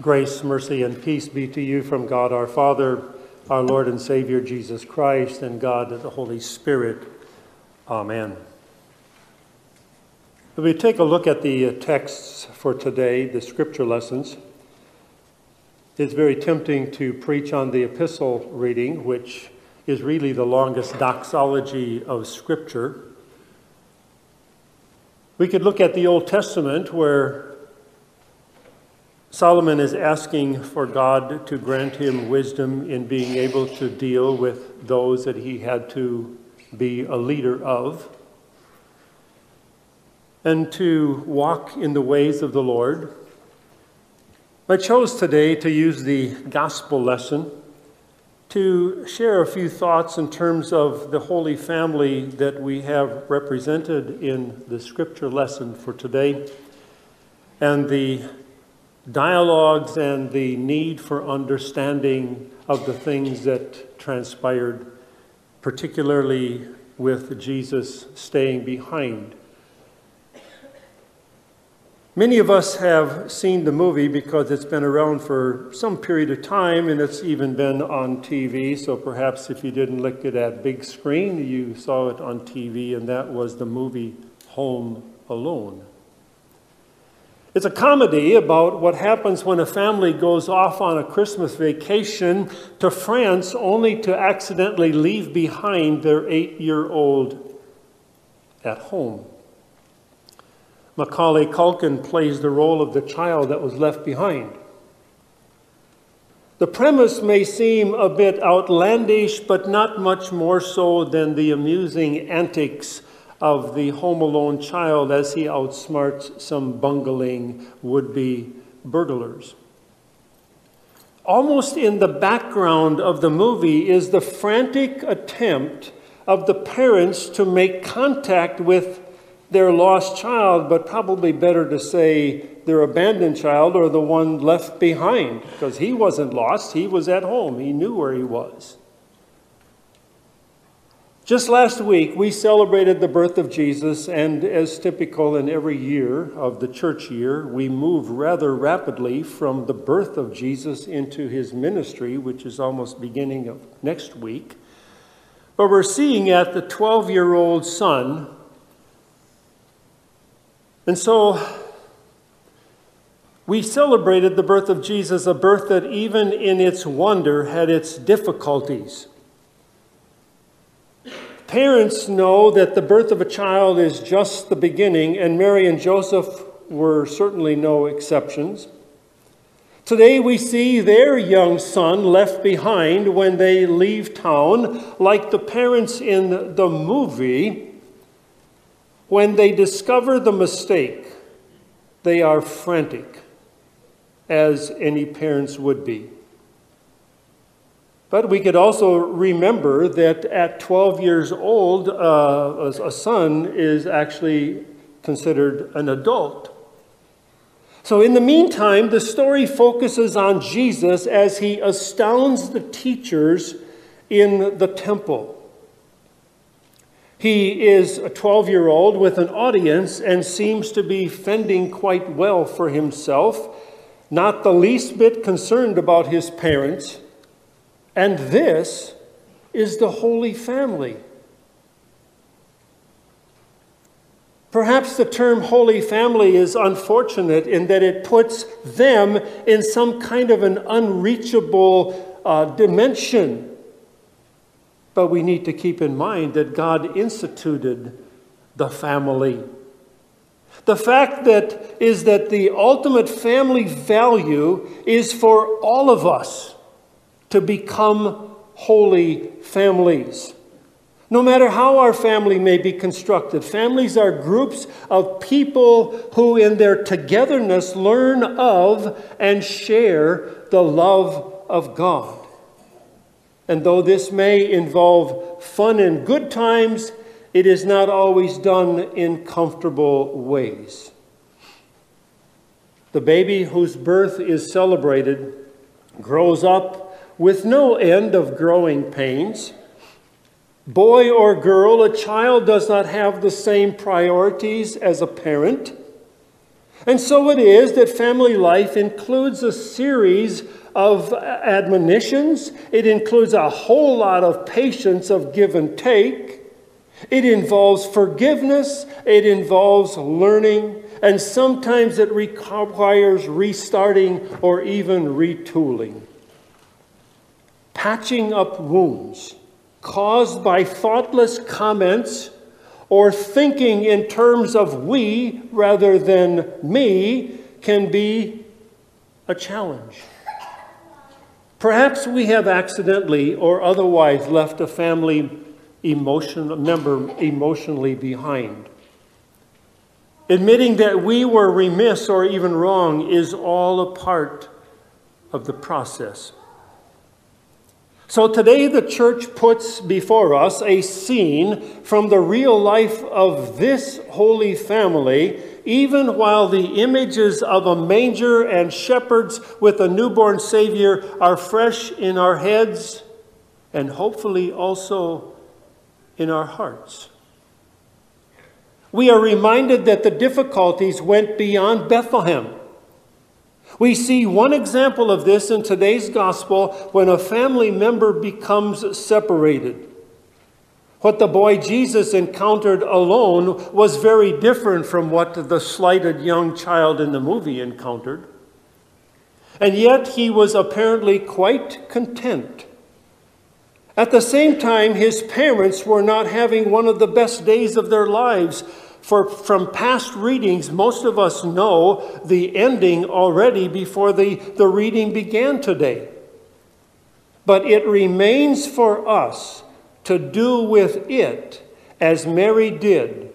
Grace, mercy, and peace be to you from God our Father, our Lord and Savior Jesus Christ, and God the Holy Spirit. Amen. If we take a look at the uh, texts for today, the scripture lessons, it's very tempting to preach on the epistle reading, which is really the longest doxology of Scripture. We could look at the Old Testament where Solomon is asking for God to grant him wisdom in being able to deal with those that he had to be a leader of and to walk in the ways of the Lord. I chose today to use the gospel lesson to share a few thoughts in terms of the Holy Family that we have represented in the scripture lesson for today and the dialogues and the need for understanding of the things that transpired, particularly with Jesus staying behind. Many of us have seen the movie because it's been around for some period of time and it's even been on TV. So perhaps if you didn't look at that big screen, you saw it on TV, and that was the movie Home Alone. It's a comedy about what happens when a family goes off on a Christmas vacation to France only to accidentally leave behind their eight year old at home. Macaulay Culkin plays the role of the child that was left behind. The premise may seem a bit outlandish, but not much more so than the amusing antics of the home alone child as he outsmarts some bungling would be burglars. Almost in the background of the movie is the frantic attempt of the parents to make contact with their lost child, but probably better to say their abandoned child or the one left behind, because he wasn't lost, he was at home, he knew where he was. Just last week, we celebrated the birth of Jesus, and as typical in every year of the church year, we move rather rapidly from the birth of Jesus into his ministry, which is almost beginning of next week. But we're seeing at the 12 year old son. And so we celebrated the birth of Jesus, a birth that, even in its wonder, had its difficulties. Parents know that the birth of a child is just the beginning, and Mary and Joseph were certainly no exceptions. Today we see their young son left behind when they leave town, like the parents in the movie. When they discover the mistake, they are frantic, as any parents would be. But we could also remember that at 12 years old, uh, a son is actually considered an adult. So, in the meantime, the story focuses on Jesus as he astounds the teachers in the temple. He is a 12 year old with an audience and seems to be fending quite well for himself, not the least bit concerned about his parents and this is the Holy Family. Perhaps the term Holy Family is unfortunate in that it puts them in some kind of an unreachable uh, dimension. But we need to keep in mind that God instituted the family. The fact that is that the ultimate family value is for all of us to become holy families. No matter how our family may be constructed, families are groups of people who, in their togetherness, learn of and share the love of God. And though this may involve fun and good times, it is not always done in comfortable ways. The baby whose birth is celebrated grows up with no end of growing pains. Boy or girl, a child does not have the same priorities as a parent. And so it is that family life includes a series of admonitions, it includes a whole lot of patience of give and take. It involves forgiveness, it involves learning, and sometimes it requires restarting or even retooling. Patching up wounds caused by thoughtless comments or thinking in terms of we rather than me can be a challenge. Perhaps we have accidentally or otherwise left a family emotion, member emotionally behind. Admitting that we were remiss or even wrong is all a part of the process. So today, the church puts before us a scene from the real life of this holy family even while the images of a manger and shepherds with a newborn Savior are fresh in our heads and hopefully also in our hearts. We are reminded that the difficulties went beyond Bethlehem. We see one example of this in today's gospel when a family member becomes separated. What the boy Jesus encountered alone was very different from what the slighted young child in the movie encountered. And yet he was apparently quite content. At the same time, his parents were not having one of the best days of their lives. For from past readings, most of us know the ending already before the, the reading began today. But it remains for us to do with it as Mary did,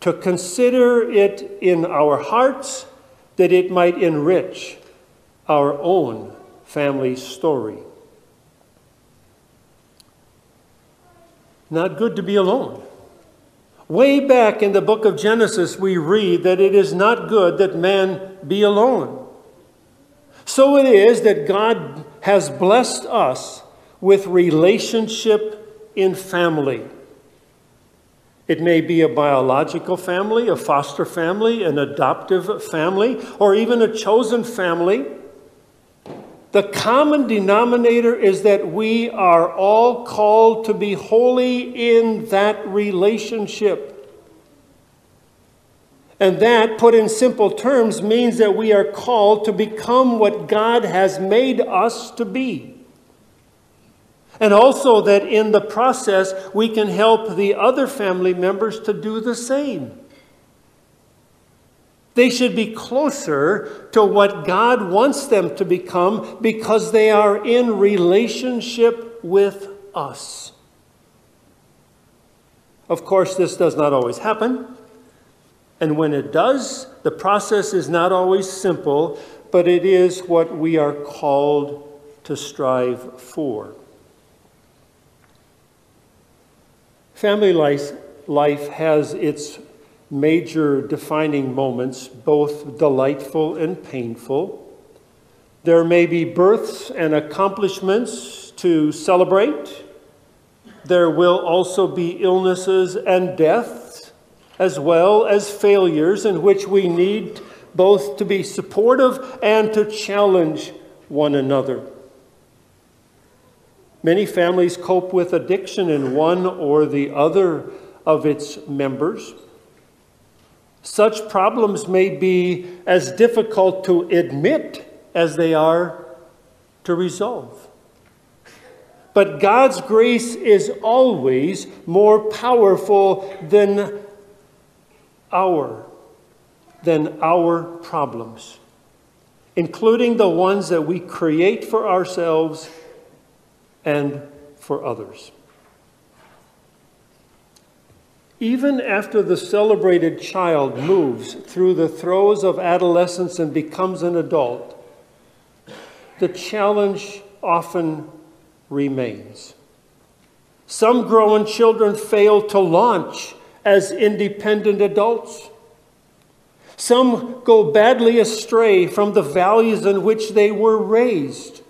to consider it in our hearts that it might enrich our own family story. Not good to be alone. Way back in the book of Genesis, we read that it is not good that man be alone. So it is that God has blessed us with relationship in family. It may be a biological family, a foster family, an adoptive family, or even a chosen family. The common denominator is that we are all called to be holy in that relationship. And that, put in simple terms, means that we are called to become what God has made us to be. And also that in the process, we can help the other family members to do the same. They should be closer to what God wants them to become because they are in relationship with us. Of course, this does not always happen. And when it does, the process is not always simple, but it is what we are called to strive for. Family life, life has its major defining moments, both delightful and painful. There may be births and accomplishments to celebrate. There will also be illnesses and deaths, as well as failures in which we need both to be supportive and to challenge one another. Many families cope with addiction in one or the other of its members. Such problems may be as difficult to admit as they are to resolve. But God's grace is always more powerful than our than our problems, including the ones that we create for ourselves and for others. Even after the celebrated child moves through the throes of adolescence and becomes an adult, the challenge often remains. Some grown children fail to launch as independent adults. Some go badly astray from the values in which they were raised.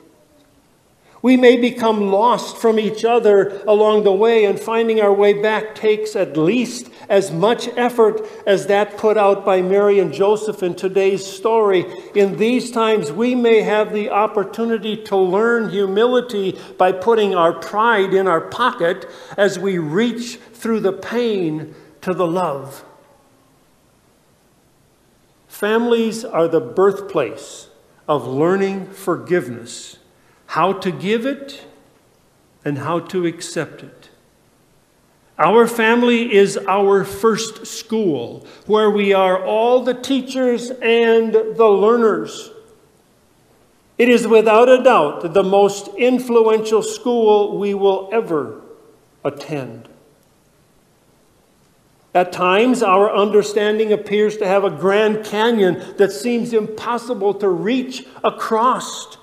We may become lost from each other along the way, and finding our way back takes at least as much effort as that put out by Mary and Joseph in today's story. In these times, we may have the opportunity to learn humility by putting our pride in our pocket as we reach through the pain to the love. Families are the birthplace of learning forgiveness how to give it and how to accept it. Our family is our first school where we are all the teachers and the learners. It is without a doubt the most influential school we will ever attend. At times, our understanding appears to have a grand canyon that seems impossible to reach across.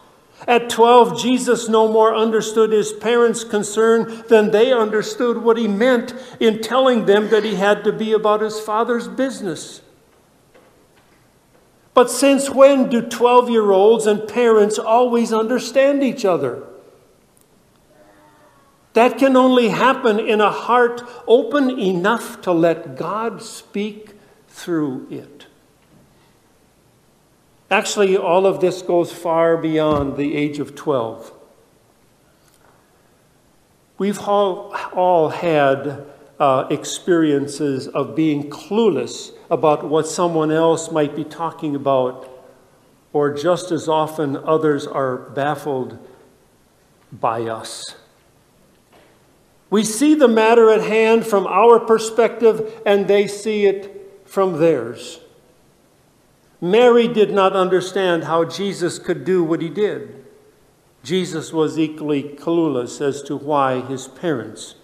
At 12, Jesus no more understood his parents' concern than they understood what he meant in telling them that he had to be about his father's business. But since when do 12 year olds and parents always understand each other? That can only happen in a heart open enough to let God speak through it. Actually, all of this goes far beyond the age of 12. We've all, all had uh, experiences of being clueless about what someone else might be talking about, or just as often, others are baffled by us. We see the matter at hand from our perspective, and they see it from theirs. Mary did not understand how Jesus could do what he did. Jesus was equally clueless as to why his parents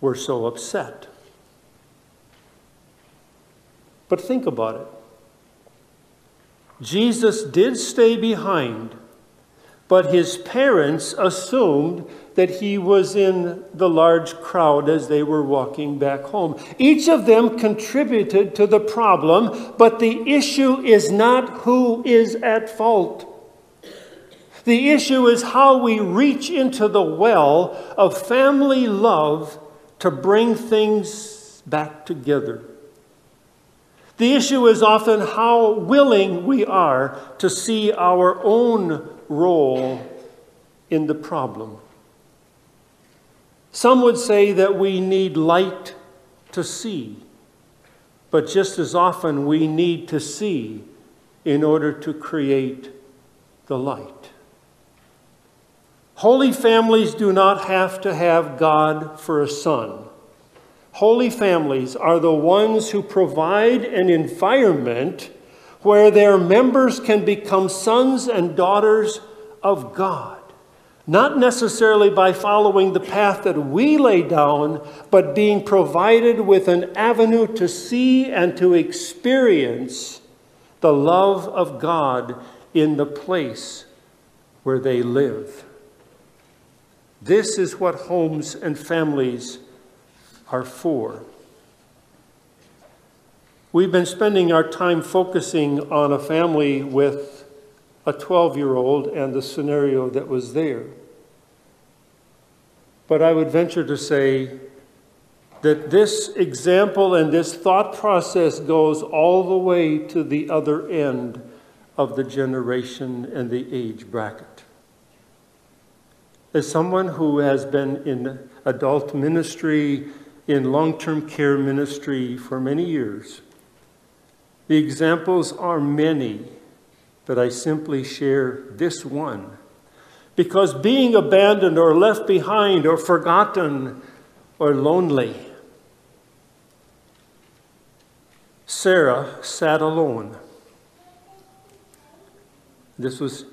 were so upset. But think about it. Jesus did stay behind, but his parents assumed that he was in the large crowd as they were walking back home. Each of them contributed to the problem, but the issue is not who is at fault. The issue is how we reach into the well of family love to bring things back together. The issue is often how willing we are to see our own role in the problem. Some would say that we need light to see, but just as often we need to see in order to create the light. Holy families do not have to have God for a son. Holy families are the ones who provide an environment where their members can become sons and daughters of God. Not necessarily by following the path that we lay down, but being provided with an avenue to see and to experience the love of God in the place where they live. This is what homes and families are for. We've been spending our time focusing on a family with a 12 year old and the scenario that was there. But I would venture to say that this example and this thought process goes all the way to the other end of the generation and the age bracket. As someone who has been in adult ministry, in long term care ministry for many years, the examples are many, but I simply share this one because being abandoned or left behind or forgotten or lonely. Sarah sat alone. This was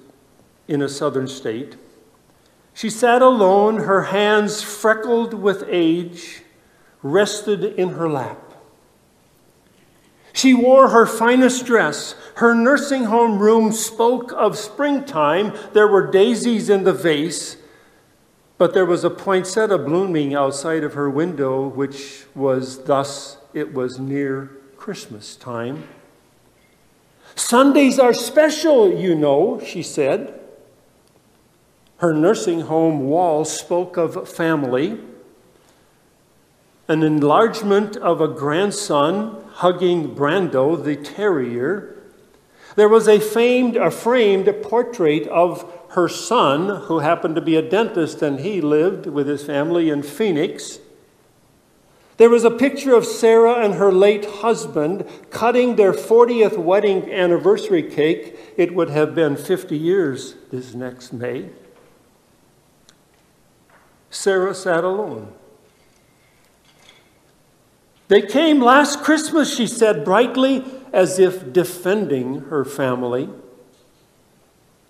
in a southern state. She sat alone, her hands freckled with age, rested in her lap. She wore her finest dress. Her nursing home room spoke of springtime. There were daisies in the vase, but there was a poinsettia blooming outside of her window, which was thus it was near Christmas time. Sundays are special, you know, she said. Her nursing home wall spoke of family, an enlargement of a grandson hugging Brando the terrier. There was a famed, a framed portrait of her son, who happened to be a dentist, and he lived with his family in Phoenix. There was a picture of Sarah and her late husband cutting their 40th wedding anniversary cake. It would have been 50 years this next May. Sarah sat alone. They came last Christmas, she said brightly, as if defending her family.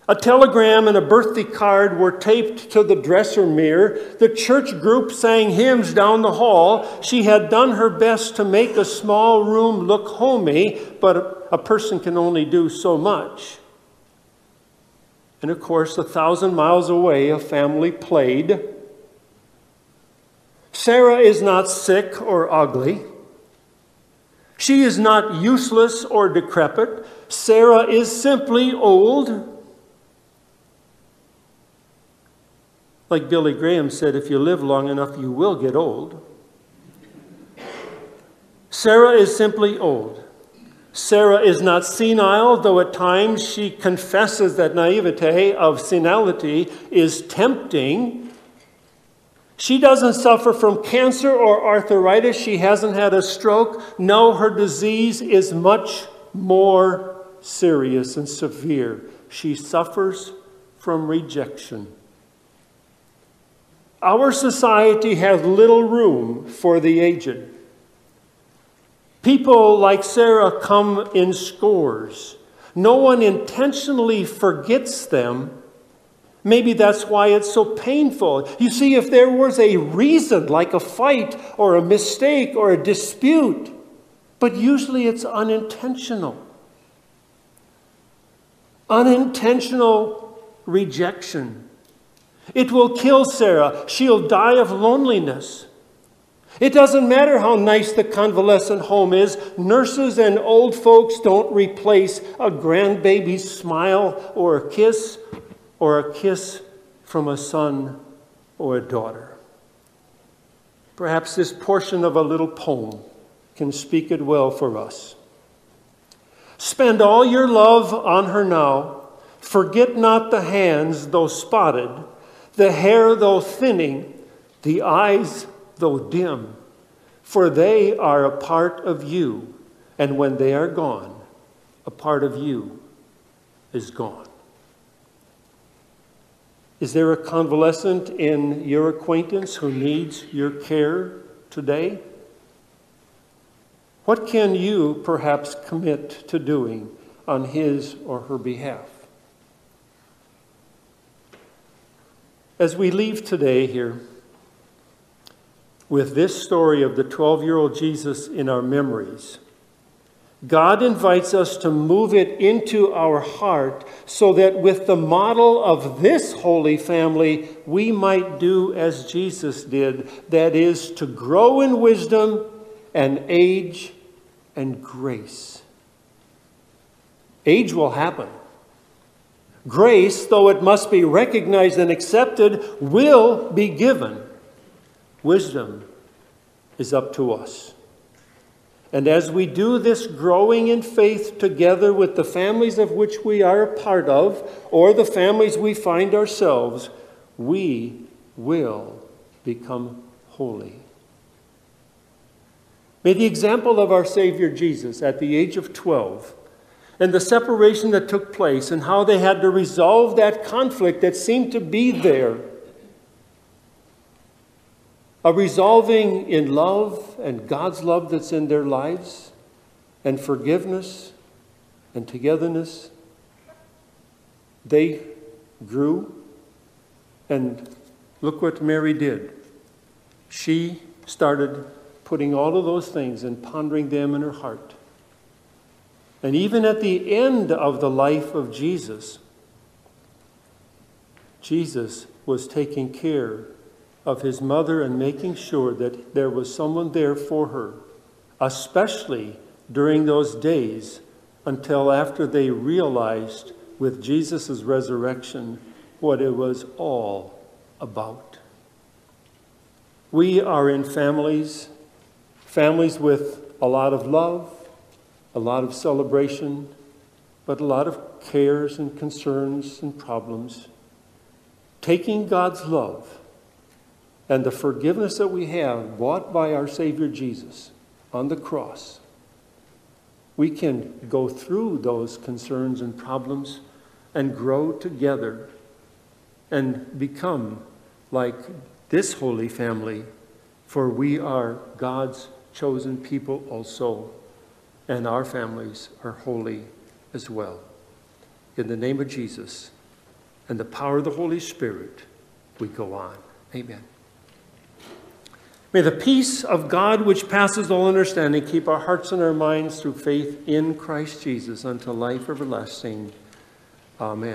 A telegram and a birthday card were taped to the dresser mirror. The church group sang hymns down the hall. She had done her best to make a small room look homey, but a person can only do so much. And of course, a thousand miles away, a family played. Sarah is not sick or ugly. She is not useless or decrepit. Sarah is simply old Like Billy Graham said, if you live long enough, you will get old. Sarah is simply old. Sarah is not senile, though at times she confesses that naivete of senility is tempting. She doesn't suffer from cancer or arthritis. She hasn't had a stroke. No, her disease is much more serious and severe. She suffers from rejection. Our society has little room for the aged. People like Sarah come in scores. No one intentionally forgets them. Maybe that's why it's so painful. You see, if there was a reason, like a fight or a mistake or a dispute, but usually it's unintentional. Unintentional rejection. It will kill Sarah. She'll die of loneliness. It doesn't matter how nice the convalescent home is, nurses and old folks don't replace a grandbaby's smile or a kiss or a kiss from a son or a daughter. Perhaps this portion of a little poem can speak it well for us. Spend all your love on her now. Forget not the hands, though spotted the hair though thinning, the eyes though dim, for they are a part of you, and when they are gone, a part of you is gone. Is there a convalescent in your acquaintance who needs your care today? What can you perhaps commit to doing on his or her behalf? As we leave today here with this story of the 12 year old Jesus in our memories, God invites us to move it into our heart so that with the model of this holy family, we might do as Jesus did that is, to grow in wisdom and age and grace. Age will happen. Grace, though it must be recognized and accepted, will be given. Wisdom is up to us. And as we do this growing in faith together with the families of which we are a part of, or the families we find ourselves, we will become holy. May the example of our Savior Jesus at the age of 12 and the separation that took place and how they had to resolve that conflict that seemed to be there. A resolving in love and God's love that's in their lives, and forgiveness and togetherness. They grew, and look what Mary did. She started putting all of those things and pondering them in her heart. And even at the end of the life of Jesus, Jesus was taking care of his mother and making sure that there was someone there for her, especially during those days until after they realized with Jesus' resurrection what it was all about. We are in families, families with a lot of love, a lot of celebration, but a lot of cares and concerns and problems. Taking God's love and the forgiveness that we have bought by our Savior Jesus on the cross, we can go through those concerns and problems and grow together and become like this holy family, for we are God's chosen people also, and our families are holy as well. In the name of Jesus and the power of the Holy Spirit, we go on. Amen. May the peace of God, which passes all understanding, keep our hearts and our minds through faith in Christ Jesus unto life everlasting. Amen.